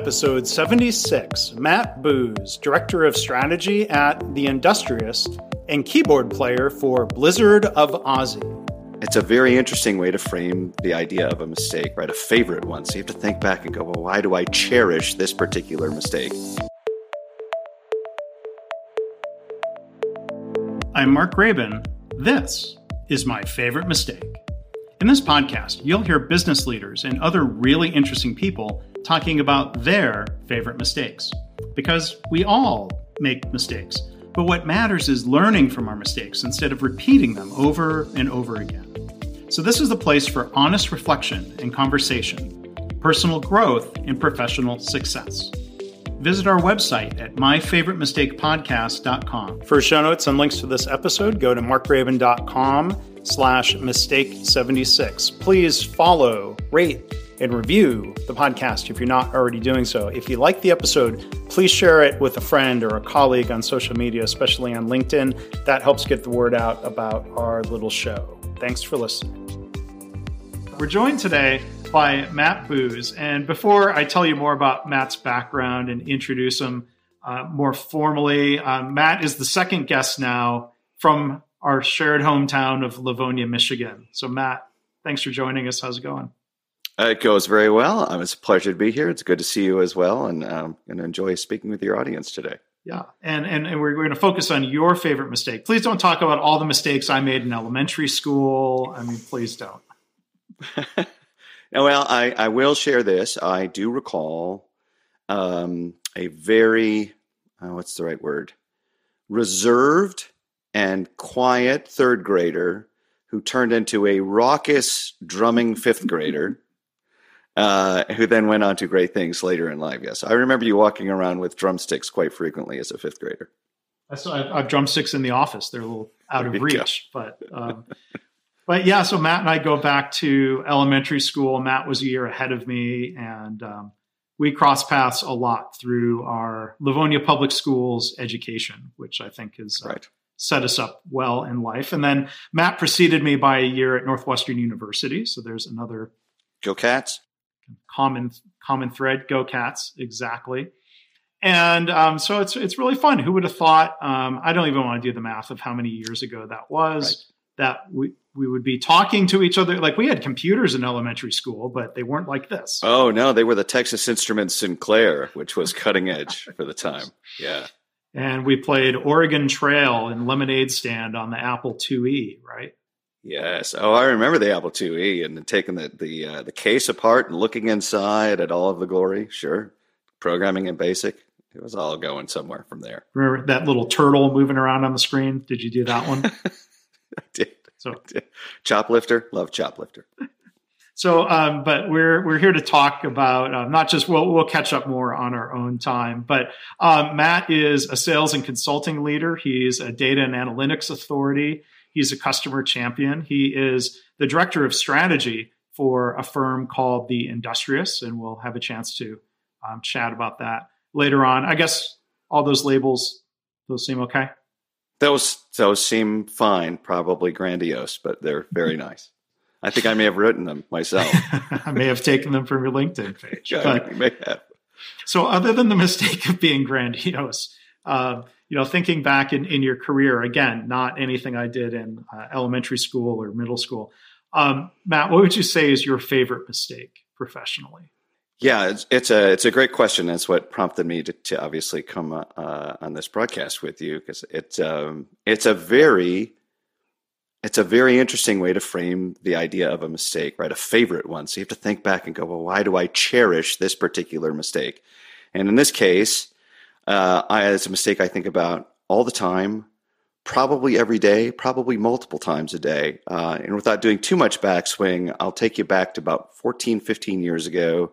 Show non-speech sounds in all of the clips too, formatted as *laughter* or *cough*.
episode 76. Matt Boos, Director of Strategy at The Industrious and keyboard player for Blizzard of Ozzy. It's a very interesting way to frame the idea of a mistake, right? A favorite one. So you have to think back and go, well, why do I cherish this particular mistake? I'm Mark Graban. This is my favorite mistake. In this podcast, you'll hear business leaders and other really interesting people talking about their favorite mistakes. Because we all make mistakes, but what matters is learning from our mistakes instead of repeating them over and over again. So, this is the place for honest reflection and conversation, personal growth, and professional success. Visit our website at myfavoritemistakepodcast.com. For show notes and links to this episode, go to markgraban.com slash mistake 76. Please follow, rate, and review the podcast if you're not already doing so. If you like the episode, please share it with a friend or a colleague on social media, especially on LinkedIn. That helps get the word out about our little show. Thanks for listening. We're joined today by Matt Boos. And before I tell you more about Matt's background and introduce him uh, more formally, uh, Matt is the second guest now from our shared hometown of Livonia, Michigan. So, Matt, thanks for joining us. How's it going? It goes very well. Um, it's a pleasure to be here. It's good to see you as well, and um, and enjoy speaking with your audience today. Yeah, and and, and we're, we're going to focus on your favorite mistake. Please don't talk about all the mistakes I made in elementary school. I mean, please don't. *laughs* well, I, I will share this. I do recall um, a very uh, what's the right word reserved and quiet third grader who turned into a raucous drumming fifth grader uh, who then went on to great things later in life. Yes, I remember you walking around with drumsticks quite frequently as a fifth grader. I still have, I have drumsticks in the office. They're a little out of *laughs* reach, go. but um, but yeah. So Matt and I go back to elementary school. Matt was a year ahead of me, and um, we cross paths a lot through our Livonia Public Schools education, which I think is uh, right set us up well in life. And then Matt preceded me by a year at Northwestern University. So there's another Go Cats. Common common thread. Go Cats. Exactly. And um, so it's it's really fun. Who would have thought? Um, I don't even want to do the math of how many years ago that was. Right. That we we would be talking to each other like we had computers in elementary school, but they weren't like this. Oh no, they were the Texas Instruments Sinclair, which was cutting edge *laughs* for the time. Yeah and we played Oregon Trail and Lemonade Stand on the Apple IIe, right? Yes. Oh, I remember the Apple IIe and taking the the uh, the case apart and looking inside at all of the glory. Sure, programming in BASIC. It was all going somewhere from there. Remember that little turtle moving around on the screen? Did you do that one? *laughs* I did. So, I did. Choplifter, love Choplifter. *laughs* So, um, but we're we're here to talk about uh, not just we'll we'll catch up more on our own time, but um, Matt is a sales and consulting leader. He's a data and analytics authority. He's a customer champion. He is the director of strategy for a firm called The Industrious, and we'll have a chance to um, chat about that later on. I guess all those labels those seem okay. Those those seem fine, probably grandiose, but they're very *laughs* nice. I think I may have written them myself. *laughs* I may have taken them from your LinkedIn page. *laughs* yeah, but, may have. So, other than the mistake of being grandiose, uh, you know, thinking back in, in your career, again, not anything I did in uh, elementary school or middle school. Um, Matt, what would you say is your favorite mistake professionally? Yeah, it's, it's a it's a great question. It's what prompted me to, to obviously come uh, on this broadcast with you because it's um, it's a very it's a very interesting way to frame the idea of a mistake, right? A favorite one. So you have to think back and go, well, why do I cherish this particular mistake? And in this case, uh, I, it's a mistake I think about all the time, probably every day, probably multiple times a day. Uh, and without doing too much backswing, I'll take you back to about 14, 15 years ago.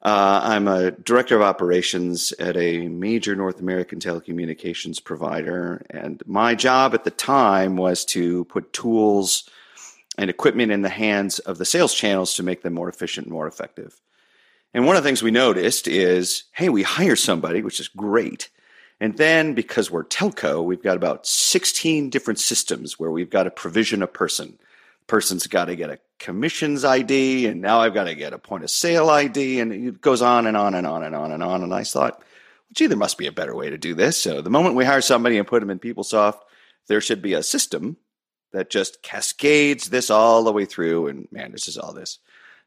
Uh, I'm a director of operations at a major North American telecommunications provider. And my job at the time was to put tools and equipment in the hands of the sales channels to make them more efficient and more effective. And one of the things we noticed is hey, we hire somebody, which is great. And then because we're telco, we've got about 16 different systems where we've got to provision a person person's got to get a commissions ID, and now I've got to get a point of sale ID, and it goes on and on and on and on and on. And I thought, well, gee, there must be a better way to do this. So the moment we hire somebody and put them in PeopleSoft, there should be a system that just cascades this all the way through and manages all this.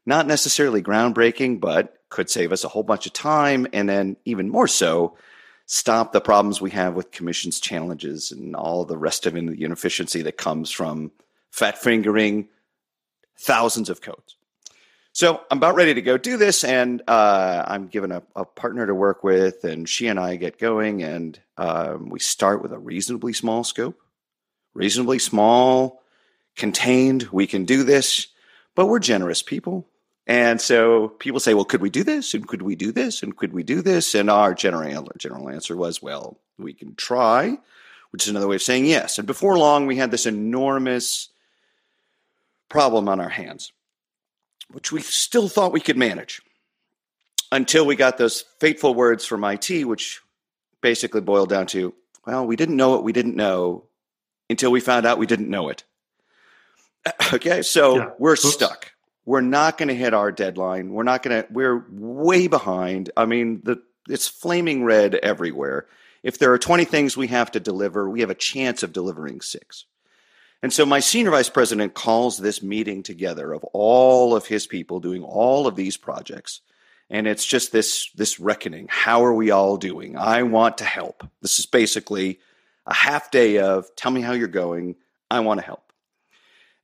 Not necessarily groundbreaking, but could save us a whole bunch of time. And then, even more so, stop the problems we have with commissions challenges and all the rest of the inefficiency that comes from fat fingering thousands of codes. So I'm about ready to go do this, and uh, I'm given a, a, partner to work with, and she and I get going, and um, we start with a reasonably small scope reasonably small, contained. We can do this, but we're generous people. And so people say, well, could we do this? And could we do this? And could we do this? And our general, general answer was, well, we can try, which is another way of saying yes. And before long, we had this enormous problem on our hands, which we still thought we could manage until we got those fateful words from IT, which basically boiled down to, well, we didn't know what we didn't know until we found out we didn't know it. *laughs* Okay, so yeah. we're Oops. stuck. We're not going to hit our deadline. We're not going to. We're way behind. I mean, the it's flaming red everywhere. If there are 20 things we have to deliver, we have a chance of delivering six. And so my senior vice president calls this meeting together of all of his people doing all of these projects. And it's just this, this reckoning. How are we all doing? I want to help. This is basically a half day of tell me how you're going. I want to help.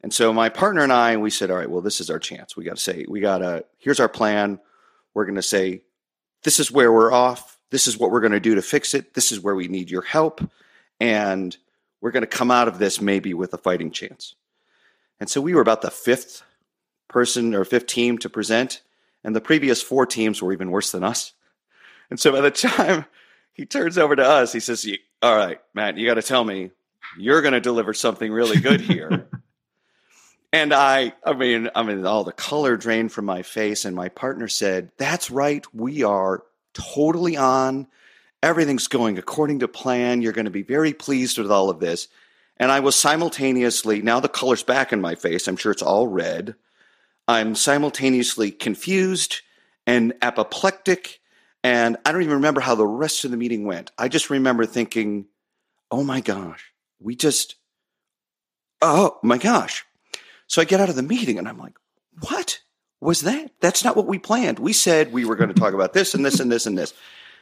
And so my partner and I, we said, all right, well, this is our chance. We got to say, we got to, here's our plan. We're going to say, this is where we're off. This is what we're going to do to fix it. This is where we need your help. And we're going to come out of this maybe with a fighting chance. And so we were about the fifth person or fifth team to present. And the previous four teams were even worse than us. And so by the *laughs* time he turns over to us. He says, "All right, Matt, you got to tell me you're going to deliver something really good here." *laughs* and I, I mean, I mean, all the color drained from my face, and my partner said, "That's right, we are totally on. Everything's going according to plan. You're going to be very pleased with all of this." And I was simultaneously now the color's back in my face. I'm sure it's all red. I'm simultaneously confused and apoplectic and I don't even remember how the rest of the meeting went. I just remember thinking, oh my gosh, we just, oh my gosh. So I get out of the meeting and I'm like, what was that? That's not what we planned. We said we were going to talk about this and this and this and this.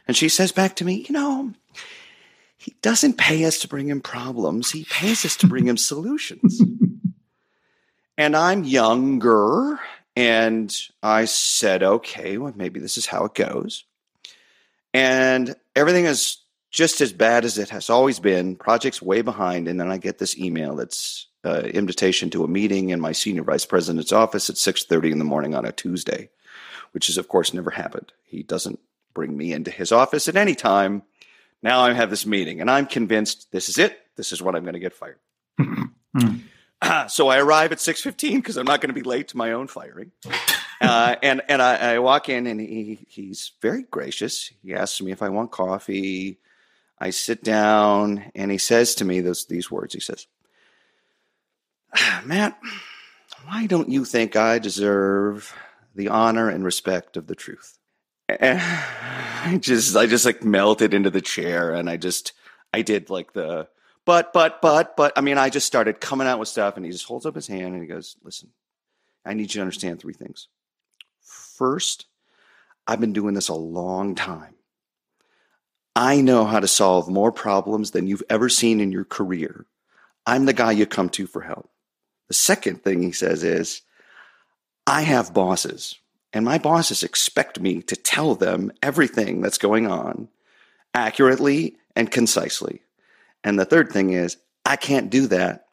And she says back to me, you know, he doesn't pay us to bring him problems. He pays us to bring him solutions. and I'm younger. And I said, okay, well, maybe this is how it goes and everything is just as bad as it has always been. Project's way behind, and then I get this email that's uh, invitation to a meeting in my senior vice president's office at six thirty in the morning on a Tuesday, which is of course never happened. He doesn't bring me into his office at any time. Now I have this meeting, and I'm convinced this is it. This is what I'm going to get fired. *clears throat* *clears throat* so I arrive at six fifteen because I'm not going to be late to my own firing. *laughs* Uh, and and I, I, walk in and he he's very gracious. He asks me if I want coffee. I sit down and he says to me those these words. He says, ah, "Matt, why don't you think I deserve the honor and respect of the truth?" And *sighs* I just I just like melted into the chair and I just I did like the but but but but I mean I just started coming out with stuff and he just holds up his hand and he goes, "Listen, I need you to understand three things." First, I've been doing this a long time. I know how to solve more problems than you've ever seen in your career. I'm the guy you come to for help. The second thing he says is, I have bosses, and my bosses expect me to tell them everything that's going on accurately and concisely. And the third thing is, I can't do that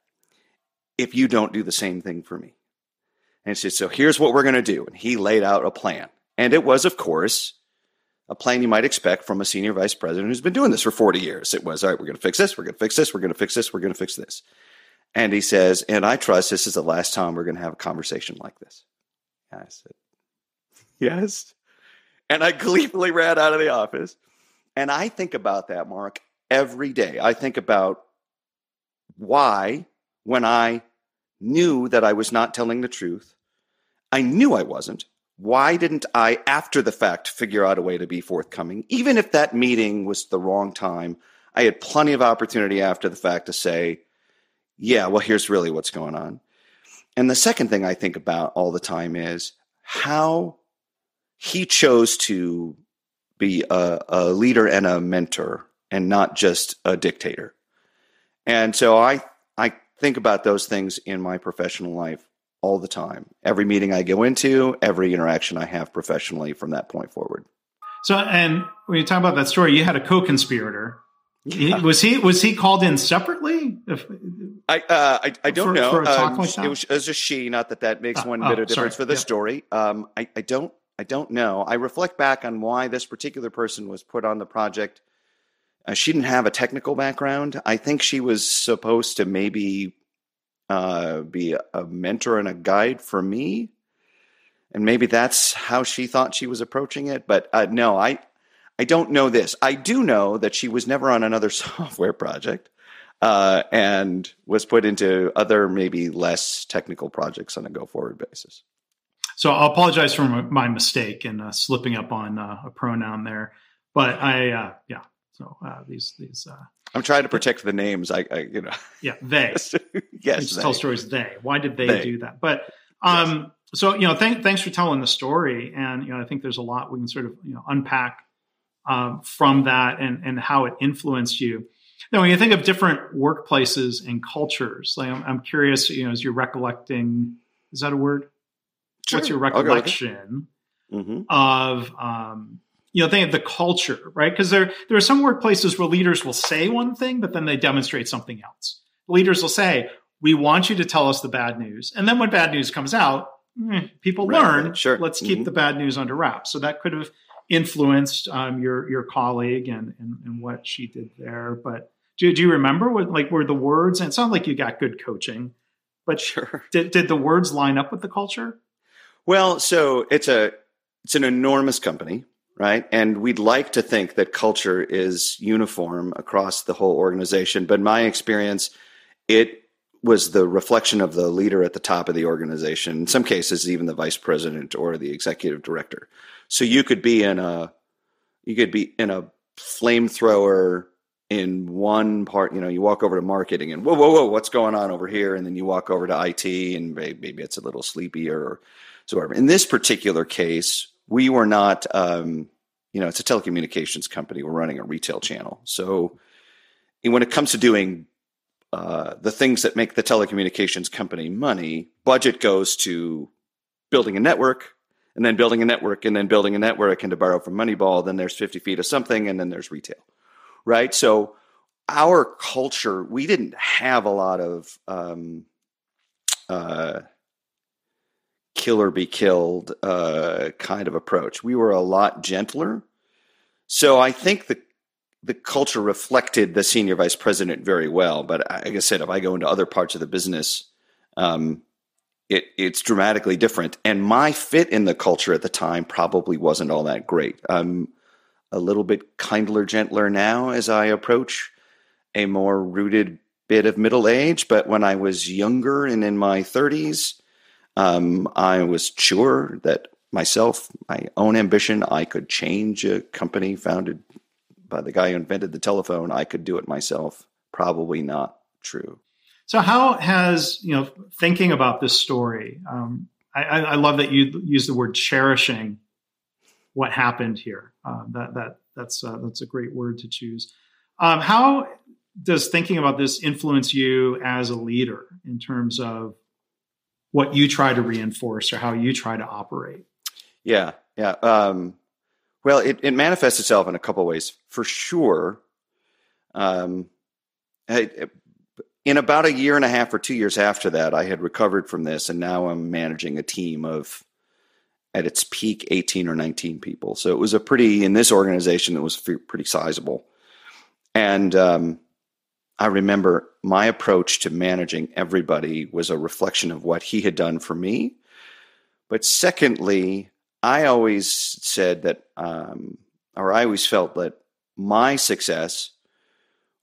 if you don't do the same thing for me. And he said, So here's what we're going to do. And he laid out a plan. And it was, of course, a plan you might expect from a senior vice president who's been doing this for 40 years. It was, all right, we're going to fix this, we're going to fix this, we're going to fix this, we're going to fix this. And he says, and I trust this is the last time we're going to have a conversation like this. And I said, yes. And I gleefully ran out of the office. And I think about that, Mark, every day. I think about why, when I knew that I was not telling the truth. I knew I wasn't. Why didn't I, after the fact, figure out a way to be forthcoming? Even if that meeting was the wrong time, I had plenty of opportunity after the fact to say, yeah, well, here's really what's going on. And the second thing I think about all the time is how he chose to be a, a leader and a mentor and not just a dictator. And so I I think about those things in my professional life all the time. Every meeting I go into, every interaction I have professionally from that point forward. So, and when you talk about that story, you had a co-conspirator. Yeah. Was he was he called in separately? If, I, uh, I, I don't for, know. For um, like it, was, it, was, a she. Not that that makes uh, one oh, bit of difference sorry. for the yeah. story. Um, I, I don't I don't know. I reflect back on why this particular person was put on the project. Uh, she didn't have a technical background. I think she was supposed to maybe uh, be a mentor and a guide for me. And maybe that's how she thought she was approaching it. But uh, no, I, I don't know this. I do know that she was never on another *laughs* software project uh, and was put into other, maybe less technical projects on a go forward basis. So I'll apologize for my mistake in uh, slipping up on uh, a pronoun there. But I, uh, yeah, so uh, these these. Uh, I'm trying to protect the names. I, I you know. Yeah, they. *laughs* yes, they. tell stories. They. Why did they, they. do that? But um, yes. so you know, thank, thanks for telling the story, and you know, I think there's a lot we can sort of you know unpack um, from that and and how it influenced you. Now, when you think of different workplaces and cultures, like I'm, I'm curious, you know, as you're recollecting, is that a word? Sure. What's your recollection mm-hmm. of um, you know, they have the culture, right? Because there there are some workplaces where leaders will say one thing, but then they demonstrate something else. Leaders will say, "We want you to tell us the bad news," and then when bad news comes out, mm, people right, learn. Right, sure, let's keep mm-hmm. the bad news under wraps. So that could have influenced um, your your colleague and, and, and what she did there. But do, do you remember what like were the words? And it sounds like you got good coaching, but sure, did did the words line up with the culture? Well, so it's a it's an enormous company right? And we'd like to think that culture is uniform across the whole organization. But my experience, it was the reflection of the leader at the top of the organization, in some cases, even the vice president or the executive director. So you could be in a you could be in a flamethrower in one part, you know, you walk over to marketing and whoa, whoa, whoa, what's going on over here? And then you walk over to IT and maybe it's a little sleepier or so whatever. In this particular case, we were not, um, you know, it's a telecommunications company. We're running a retail channel. So when it comes to doing uh, the things that make the telecommunications company money, budget goes to building a network and then building a network and then building a network and to borrow from Moneyball, then there's 50 feet of something and then there's retail, right? So our culture, we didn't have a lot of um, uh, kill or be killed uh, kind of approach. We were a lot gentler. So I think the the culture reflected the senior vice president very well. But like I said, if I go into other parts of the business, um, it, it's dramatically different. And my fit in the culture at the time probably wasn't all that great. I'm a little bit kindler, gentler now as I approach a more rooted bit of middle age. But when I was younger and in my 30s, um, I was sure that myself, my own ambition, I could change a company founded by the guy who invented the telephone. I could do it myself. Probably not true. So, how has you know thinking about this story? Um, I, I, love that you use the word cherishing what happened here. Uh, that that that's uh, that's a great word to choose. Um, how does thinking about this influence you as a leader in terms of what you try to reinforce or how you try to operate? Yeah, yeah. Um, well, it, it manifests itself in a couple ways. For sure, um, in about a year and a half or two years after that, I had recovered from this, and now I'm managing a team of, at its peak, 18 or 19 people. So it was a pretty, in this organization, it was pretty sizable. And um, I remember my approach to managing everybody was a reflection of what he had done for me. But secondly, I always said that, um, or I always felt that my success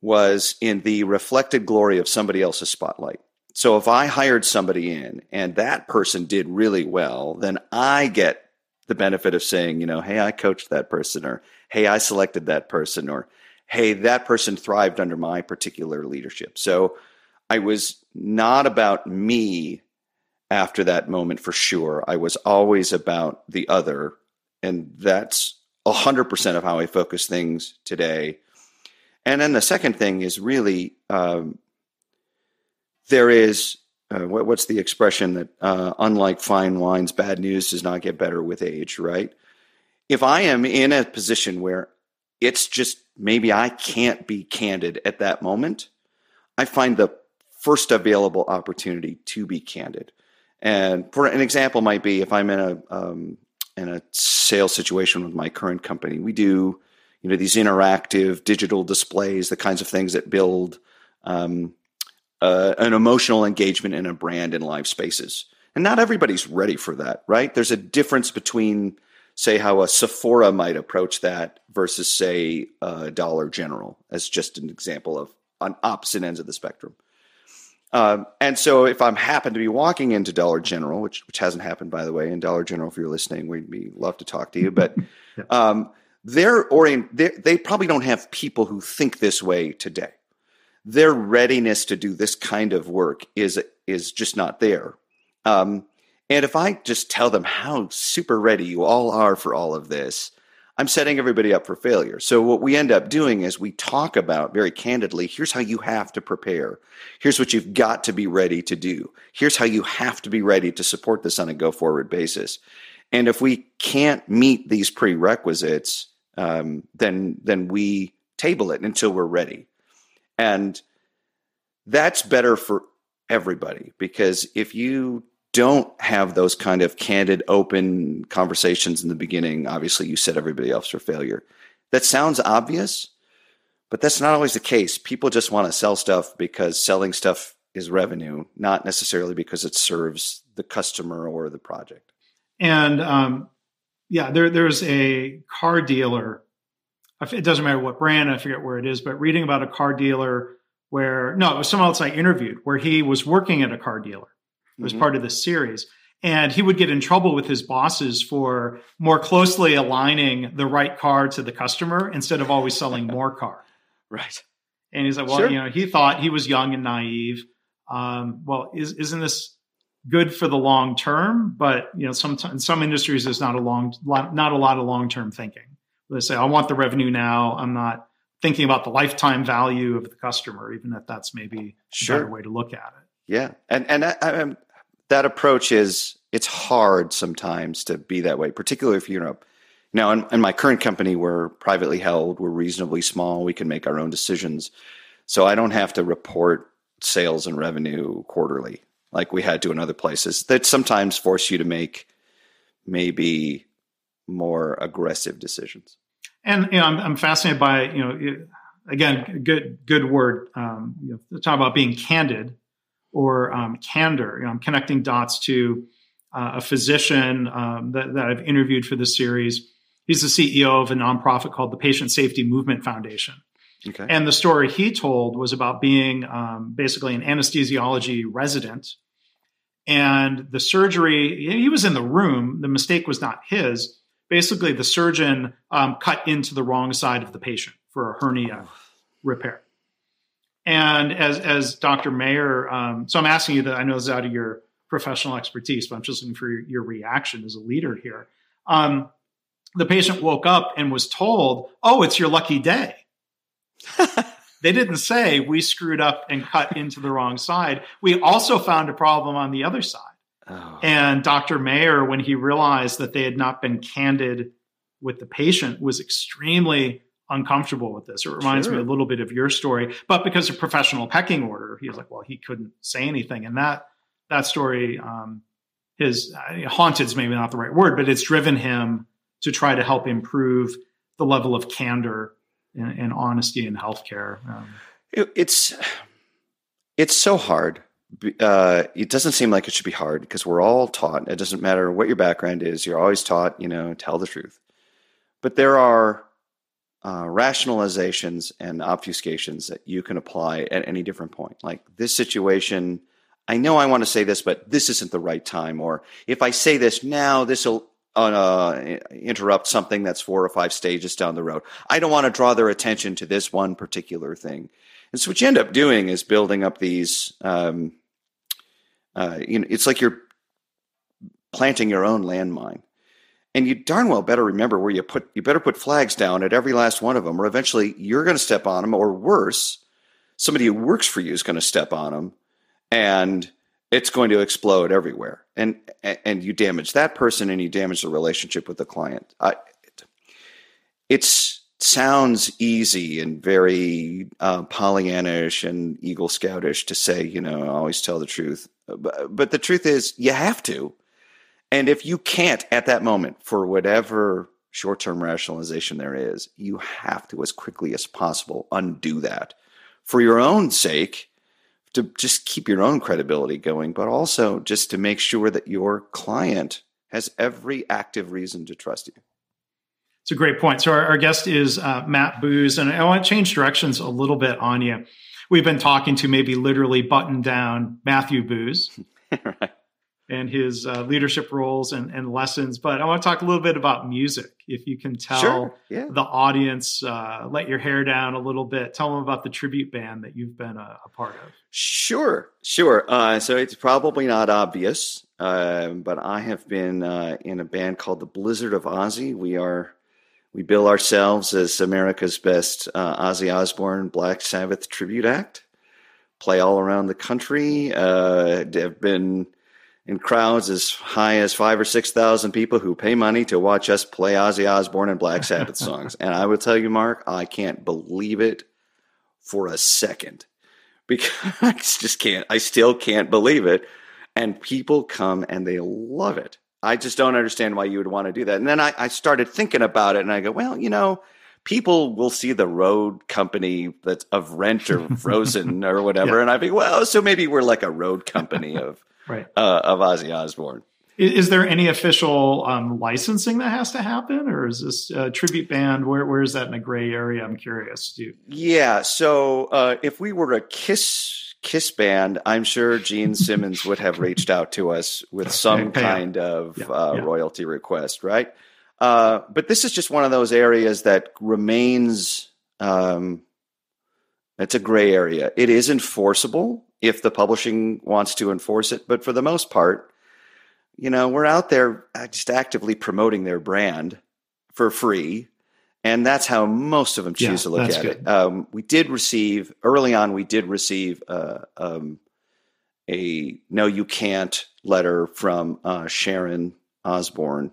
was in the reflected glory of somebody else's spotlight. so if I hired somebody in and that person did really well, then I get the benefit of saying, you know, hey, I coached that person, or hey, I selected that person, or hey, that person thrived under my particular leadership. So I was not about me after that moment for sure. I was always about the other. And that's 100% of how I focus things today. And then the second thing is really um, there is uh, what, what's the expression that uh, unlike fine wines, bad news does not get better with age, right? If I am in a position where it's just maybe I can't be candid at that moment, I find the first available opportunity to be candid. And for an example, might be if I'm in a um, in a sales situation with my current company, we do you know these interactive digital displays, the kinds of things that build um, uh, an emotional engagement in a brand in live spaces. And not everybody's ready for that, right? There's a difference between, say, how a Sephora might approach that versus, say, a Dollar General, as just an example of on opposite ends of the spectrum. Um, and so, if I'm happen to be walking into Dollar General, which which hasn't happened by the way, in Dollar General, if you're listening, we'd be love to talk to you. But *laughs* um, they're orient, they're, they probably don't have people who think this way today their readiness to do this kind of work is is just not there. Um, and if I just tell them how super ready you all are for all of this, I'm setting everybody up for failure. So what we end up doing is we talk about very candidly, here's how you have to prepare. Here's what you've got to be ready to do. Here's how you have to be ready to support this on a go forward basis. And if we can't meet these prerequisites, um, then then we table it until we're ready. And that's better for everybody because if you don't have those kind of candid, open conversations in the beginning, obviously you set everybody else for failure. That sounds obvious, but that's not always the case. People just want to sell stuff because selling stuff is revenue, not necessarily because it serves the customer or the project. And um, yeah, there, there's a car dealer it doesn't matter what brand, I forget where it is, but reading about a car dealer where, no, it was someone else I interviewed where he was working at a car dealer. It was mm-hmm. part of this series. And he would get in trouble with his bosses for more closely aligning the right car to the customer instead of always selling more *laughs* car. Right. And he's like, well, sure. you know, he thought he was young and naive. Um, well, is, isn't this good for the long term? But you know, some in some industries, there's not a long, not a lot of long term thinking. They say, I want the revenue now. I'm not thinking about the lifetime value of the customer, even if that's maybe sure. a better way to look at it. Yeah. And, and I, I, that approach is, it's hard sometimes to be that way, particularly if you're, now in, in my current company, we're privately held, we're reasonably small, we can make our own decisions. So I don't have to report sales and revenue quarterly like we had to in other places that sometimes force you to make maybe more aggressive decisions. And you know, I'm, I'm fascinated by you know, again, good good word. Um, you know, talk about being candid or um, candor. You know, I'm connecting dots to uh, a physician um, that, that I've interviewed for this series. He's the CEO of a nonprofit called the Patient Safety Movement Foundation. Okay. And the story he told was about being um, basically an anesthesiology resident. And the surgery, he was in the room. The mistake was not his basically the surgeon um, cut into the wrong side of the patient for a hernia repair. And as as Dr. Mayer, um, so I'm asking you that I know this is out of your professional expertise, but I'm just looking for your, your reaction as a leader here. Um, the patient woke up and was told, "Oh, it's your lucky day." *laughs* they didn't say we screwed up and cut into the wrong side. We also found a problem on the other side. Oh. And Dr. Mayer, when he realized that they had not been candid with the patient, was extremely uncomfortable with this. It reminds sure. me a little bit of your story, but because of professional pecking order, he was like, well, he couldn't say anything. And that that story, um, his uh, haunted is maybe not the right word, but it's driven him to try to help improve the level of candor and, and honesty in healthcare. Um, it, it's it's so hard uh, it doesn't seem like it should be hard because we're all taught. It doesn't matter what your background is. You're always taught, you know, tell the truth. But there are uh, rationalizations and obfuscations that you can apply at any different point. Like this situation, I know I want to say this, but this isn't the right time. Or if I say this now, this will uh, interrupt something that's four or five stages down the road. I don't want to draw their attention to this one particular thing. And so what you end up doing is building up these. Um, uh, you know, it's like you're planting your own landmine, and you darn well better remember where you put. You better put flags down at every last one of them, or eventually you're going to step on them, or worse, somebody who works for you is going to step on them, and it's going to explode everywhere and and you damage that person and you damage the relationship with the client I, it sounds easy and very uh, pollyannish and eagle scoutish to say you know always tell the truth but, but the truth is you have to and if you can't at that moment for whatever short-term rationalization there is you have to as quickly as possible undo that for your own sake to just keep your own credibility going, but also just to make sure that your client has every active reason to trust you. It's a great point. So our, our guest is uh, Matt Boos, and I want to change directions a little bit on you. We've been talking to maybe literally button down Matthew Boos. *laughs* right and his uh, leadership roles and, and, lessons. But I want to talk a little bit about music. If you can tell sure. yeah. the audience, uh, let your hair down a little bit. Tell them about the tribute band that you've been a, a part of. Sure, sure. Uh, so it's probably not obvious, um, but I have been uh, in a band called the Blizzard of Ozzy. We are we bill ourselves as America's best uh, Ozzy Osbourne Black Sabbath tribute act. Play all around the country. Uh, have been in crowds as high as five or six thousand people who pay money to watch us play Ozzy Osbourne and Black Sabbath songs. And I will tell you, Mark, I can't believe it for a second because *laughs* I just can't. I still can't believe it. And people come and they love it. I just don't understand why you would want to do that. And then I, I started thinking about it, and I go, well, you know, people will see the road company that's of Rent or *laughs* Frozen or whatever, yeah. and I think, well, so maybe we're like a road company *laughs* of right. uh, of Ozzy Osbourne. Is, there any official um, licensing that has to happen, or is this a tribute band? Where where is that in a gray area? I'm curious. Do yeah. So uh, if we were a Kiss Kiss band, I'm sure Gene *laughs* Simmons would have reached out to us with some kind of yeah, uh, yeah. royalty request, right? Uh, but this is just one of those areas that remains. Um, it's a gray area. It is enforceable if the publishing wants to enforce it. But for the most part, you know, we're out there just actively promoting their brand for free. And that's how most of them choose yeah, to look at good. it. Um, we did receive early on. We did receive uh, um, a no, you can't letter from uh, Sharon Osbourne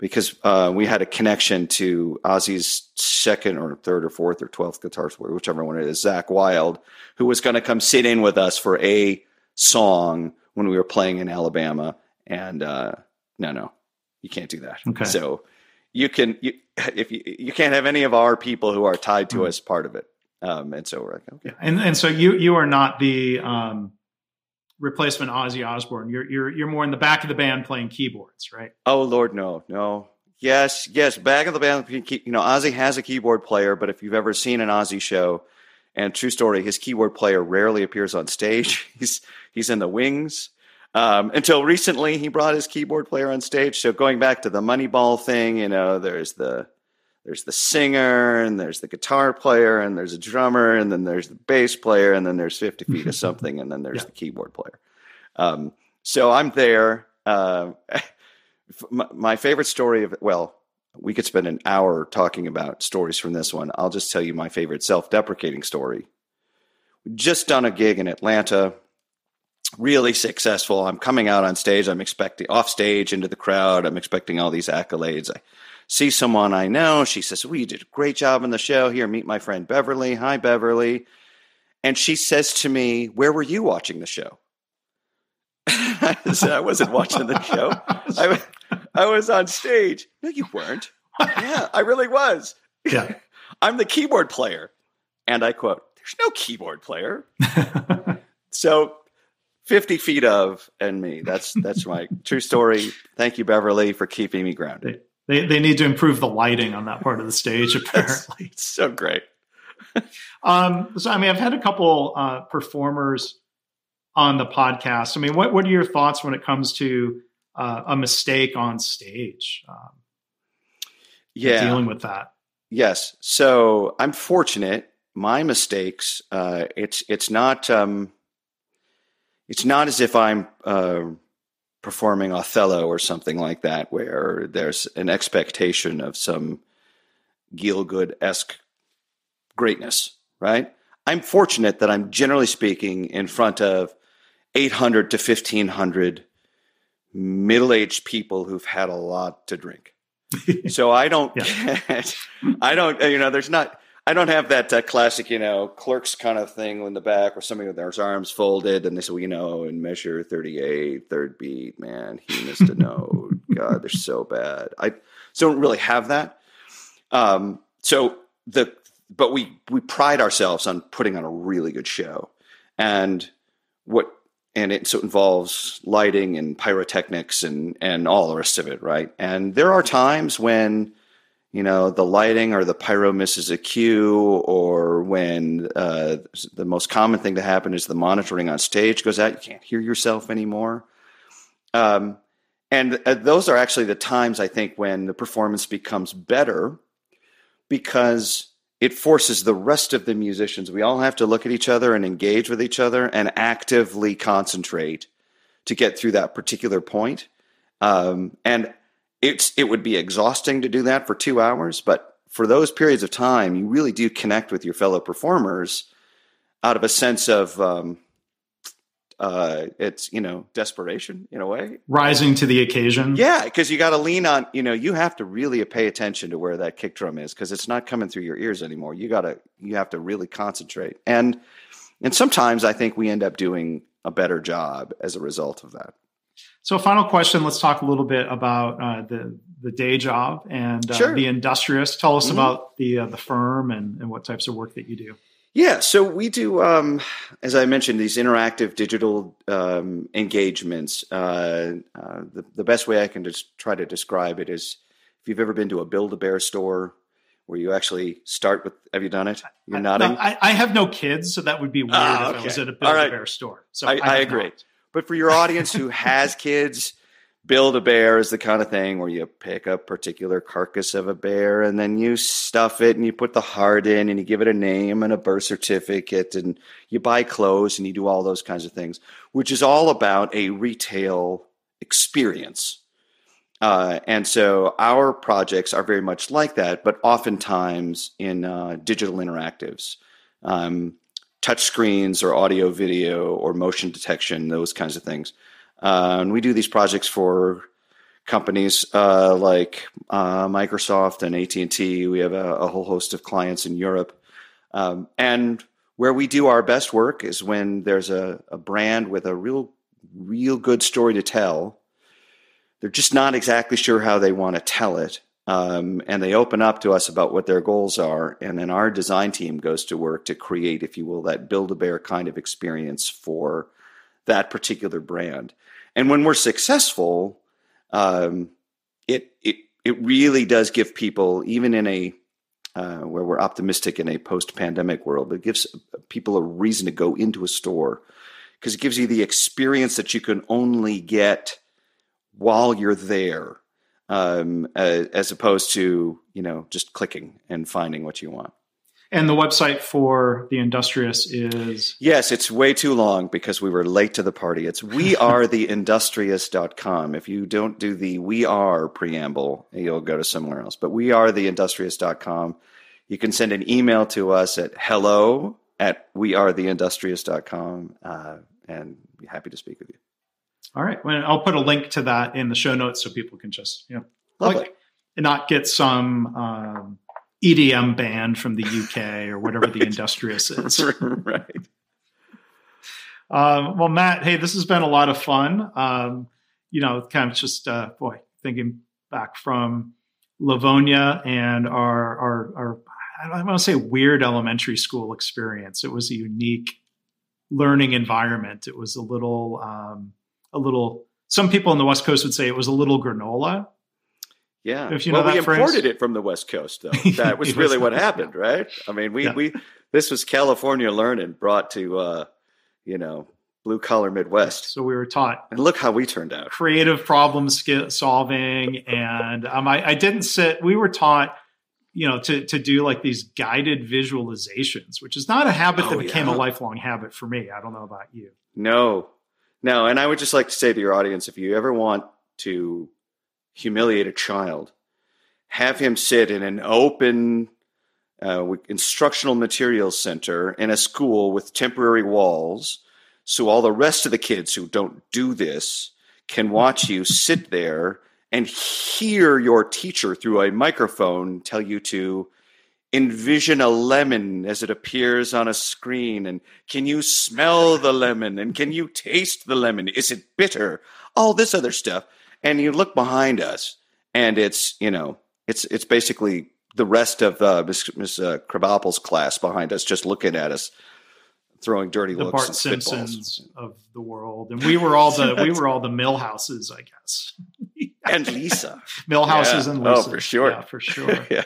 because uh, we had a connection to Ozzy's second or third or fourth or twelfth guitar player, whichever one it is, Zakk Wylde, who was going to come sit in with us for a song when we were playing in Alabama. And uh, no, no, you can't do that. Okay. So you can you, if you you can't have any of our people who are tied to mm-hmm. us part of it. Um, and so we're like, okay. And and so you you are not the um, replacement Ozzy Osbourne. You're you're you're more in the back of the band playing keyboards, right? Oh Lord, no, no. Yes, yes, back of the band. You know, Ozzy has a keyboard player, but if you've ever seen an Ozzy show, and true story, his keyboard player rarely appears on stage. *laughs* He's he's in the wings. Um, until recently, he brought his keyboard player on stage. So going back to the Moneyball thing, you know, there's the there's the singer and there's the guitar player and there's a drummer and then there's the bass player and then there's 50 feet of *laughs* something and then there's yeah. the keyboard player. Um, so I'm there. Uh, *laughs* my, favorite story of well, we could spend an hour talking about stories from this one. I'll just tell you my favorite self-deprecating story. Just done a gig in Atlanta, really successful. I'm coming out on stage. I'm expecting off stage into the crowd. I'm expecting all these accolades. I see someone I know. She says, Well, you did a great job on the show. Here, meet my friend Beverly. Hi, Beverly. And she says to me, Where were you watching the show? *laughs* I said, I wasn't watching the show. I, I was on stage. No, you weren't. yeah, I really was. Yeah. *laughs* I'm the keyboard player. And I quote, There's no keyboard player. *laughs* so 50 feet of and me. That's that's my true story. Thank you, Beverly, for keeping me grounded. They, they need to improve the lighting on that part of the stage, *laughs* apparently. it's so great. *laughs* um, so, I mean, I've had a couple uh, performers on the podcast. I mean, what what are your thoughts when it comes to uh, a mistake on stage? Um, yeah, dealing with that. Yes. So I'm fortunate. My mistakes. Uh, it's it's not. Um, it's not as if I'm uh, performing Othello or something like that, where there's an expectation of some Gielgud esque greatness, right? I'm fortunate that I'm generally speaking in front of 800 to 1500 middle aged people who've had a lot to drink. *laughs* so I don't get, *laughs* I don't, you know, there's not, I don't have that uh, classic, you know, clerks kind of thing in the back where somebody with their arms folded and they say, well, you know, in measure 38, third beat, man, he missed a note. *laughs* God, they're so bad. I don't really have that. Um, so the, but we, we pride ourselves on putting on a really good show. And what and it so involves lighting and pyrotechnics and and all the rest of it, right? And there are times when you know the lighting or the pyro misses a cue, or when uh, the most common thing to happen is the monitoring on stage goes out. You can't hear yourself anymore. Um, and uh, those are actually the times I think when the performance becomes better because it forces the rest of the musicians. We all have to look at each other and engage with each other and actively concentrate to get through that particular point. Um, and it's it would be exhausting to do that for two hours, but for those periods of time, you really do connect with your fellow performers out of a sense of um, uh, it's you know desperation in a way. Rising to the occasion. Yeah because you got to lean on you know you have to really pay attention to where that kick drum is because it's not coming through your ears anymore. You got to you have to really concentrate. And and sometimes i think we end up doing a better job as a result of that so final question let's talk a little bit about uh, the the day job and uh, sure. the industrious tell us mm-hmm. about the uh, the firm and, and what types of work that you do yeah, so we do, um, as I mentioned, these interactive digital um, engagements. Uh, uh, the, the best way I can just try to describe it is if you've ever been to a Build a Bear store where you actually start with, have you done it? You're I, nodding. No, I, I, have no kids, so that would be weird oh, okay. if I was at a Build a Bear store. So I, I agree. Not. But for your audience who *laughs* has kids, build a bear is the kind of thing where you pick a particular carcass of a bear and then you stuff it and you put the heart in and you give it a name and a birth certificate and you buy clothes and you do all those kinds of things, which is all about a retail experience. Uh, and so our projects are very much like that, but oftentimes in uh, digital interactives. Um, touch screens or audio video or motion detection those kinds of things uh, and we do these projects for companies uh, like uh, Microsoft and AT and T. We have a, a, whole host of clients in Europe, um, and where we do our best work is when there's a, a brand with a real, real good story to tell. They're just not exactly sure how they want to tell it, um, and they open up to us about what their goals are, and then our design team goes to work to create, if you will, that build a bear kind of experience for that particular brand. And when we're successful, um, it it it really does give people, even in a uh, where we're optimistic in a post-pandemic world, it gives people a reason to go into a store. Because it gives you the experience that you can only get while you're there, um, as, as opposed to you know just clicking and finding what you want. And the website for the Industrious is Yes, it's way too long because we were late to the party. It's *laughs* wearetheindustrious.com. If you don't do the we are preamble, you'll go to somewhere else. But wearetheindustrious.com. You can send an email to us at hello at wearetheindustrious.com uh, and be happy to speak with you. All right. Well, I'll put a link to that in the show notes so people can just, you know, Lovely. Like, not get some um, EDM band from the UK or whatever *laughs* right. the Industrious is. *laughs* right. Um, well, Matt, hey, this has been a lot of fun. Um, you know, kind of just uh, boy, thinking back from Livonia and our our, our I don't want to say weird elementary school experience. It was a unique learning environment. It was a little um, a little. Some people on the West Coast would say it was a little granola yeah. If you know well, we phrase. imported it from the West Coast, though. *laughs* That was really what happened, right? I mean, we, yeah. we, this was California learning brought to, uh, you know, blue collar Midwest. So we were taught And look how we turned out. creative problem solving, and um, I, I didn't sit. We were taught, you know, to to do like these guided visualizations, which is not a habit that Oh, became yeah. a lifelong habit for me. I don't know about you. No, no. And I would just like to say to your audience if you ever want to humiliate a child, have him sit in an open uh, instructional materials center in a school with temporary walls. So all the rest of the kids who don't do this can watch you *laughs* sit there and hear your teacher through a microphone tell you to envision a lemon as it appears on a screen and can you smell the lemon and can you taste the lemon is it bitter all this other stuff and you look behind us and it's you know it's it's basically the rest of uh, Miss, Miss uh, class behind us just looking at us throwing dirty The looks Bart and Simpsons spitballs of the world, and we were all the we were all the Milhouses, I guess. and Lisa *laughs* Milhouses Yeah. and Oh, for sure. Yeah, for sure. *laughs* yeah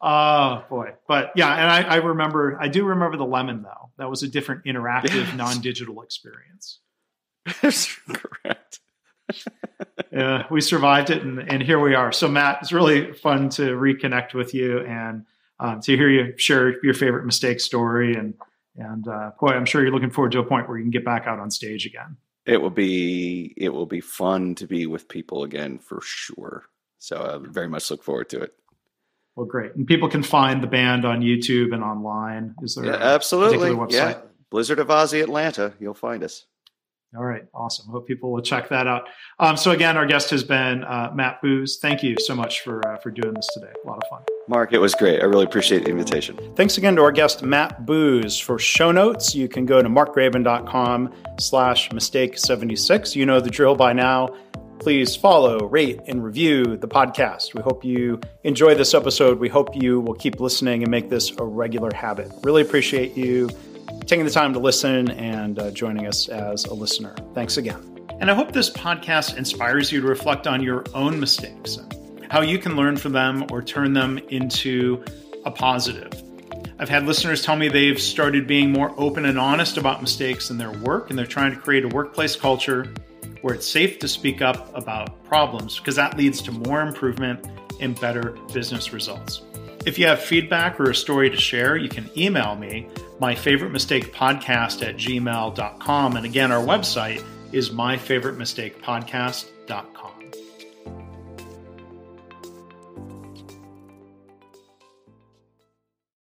Oh boy, but yeah, and I, I remember, I do remember the lemon though. That was a different interactive, Yes. non-digital experience. *laughs* that's correct *laughs* Uh, we survived it, and, and here we are. So Matt, it's really fun to reconnect with you and um, to hear you share your favorite mistake story. And and uh, boy, I'm sure you're looking forward to a point where you can get back out on stage again. it will be it will be fun to be with people again for sure so i very much look forward to it Well, great. And people can find the band on YouTube and online. Is there yeah, a absolutely particular yeah blizzard of ozzy atlanta you'll find us All right, awesome. Hope people will check that out. Um, so again, our guest has been uh, Matt Boos. Thank you so much for uh, for doing this today. A lot of fun. mark it was great i really appreciate the invitation Thanks again to our guest Matt Boos. For show notes, you can go to markgraban.com slash mistake 76. You know the drill by now. Please follow, rate, and review the podcast. We hope you enjoy this episode. We hope you will keep listening and make this a regular habit. Really appreciate you taking the time to listen and uh, joining us as a listener. Thanks again. And I hope this podcast inspires you to reflect on your own mistakes and how you can learn from them or turn them into a positive. I've had listeners tell me they've started being more open and honest about mistakes in their work, and they're trying to create a workplace culture where it's safe to speak up about problems because that leads to more improvement and better business results. If you have feedback or a story to share, you can email me, my favorite mistake podcast at gmail.com. And again, our website is myfavoritemistakepodcast.com.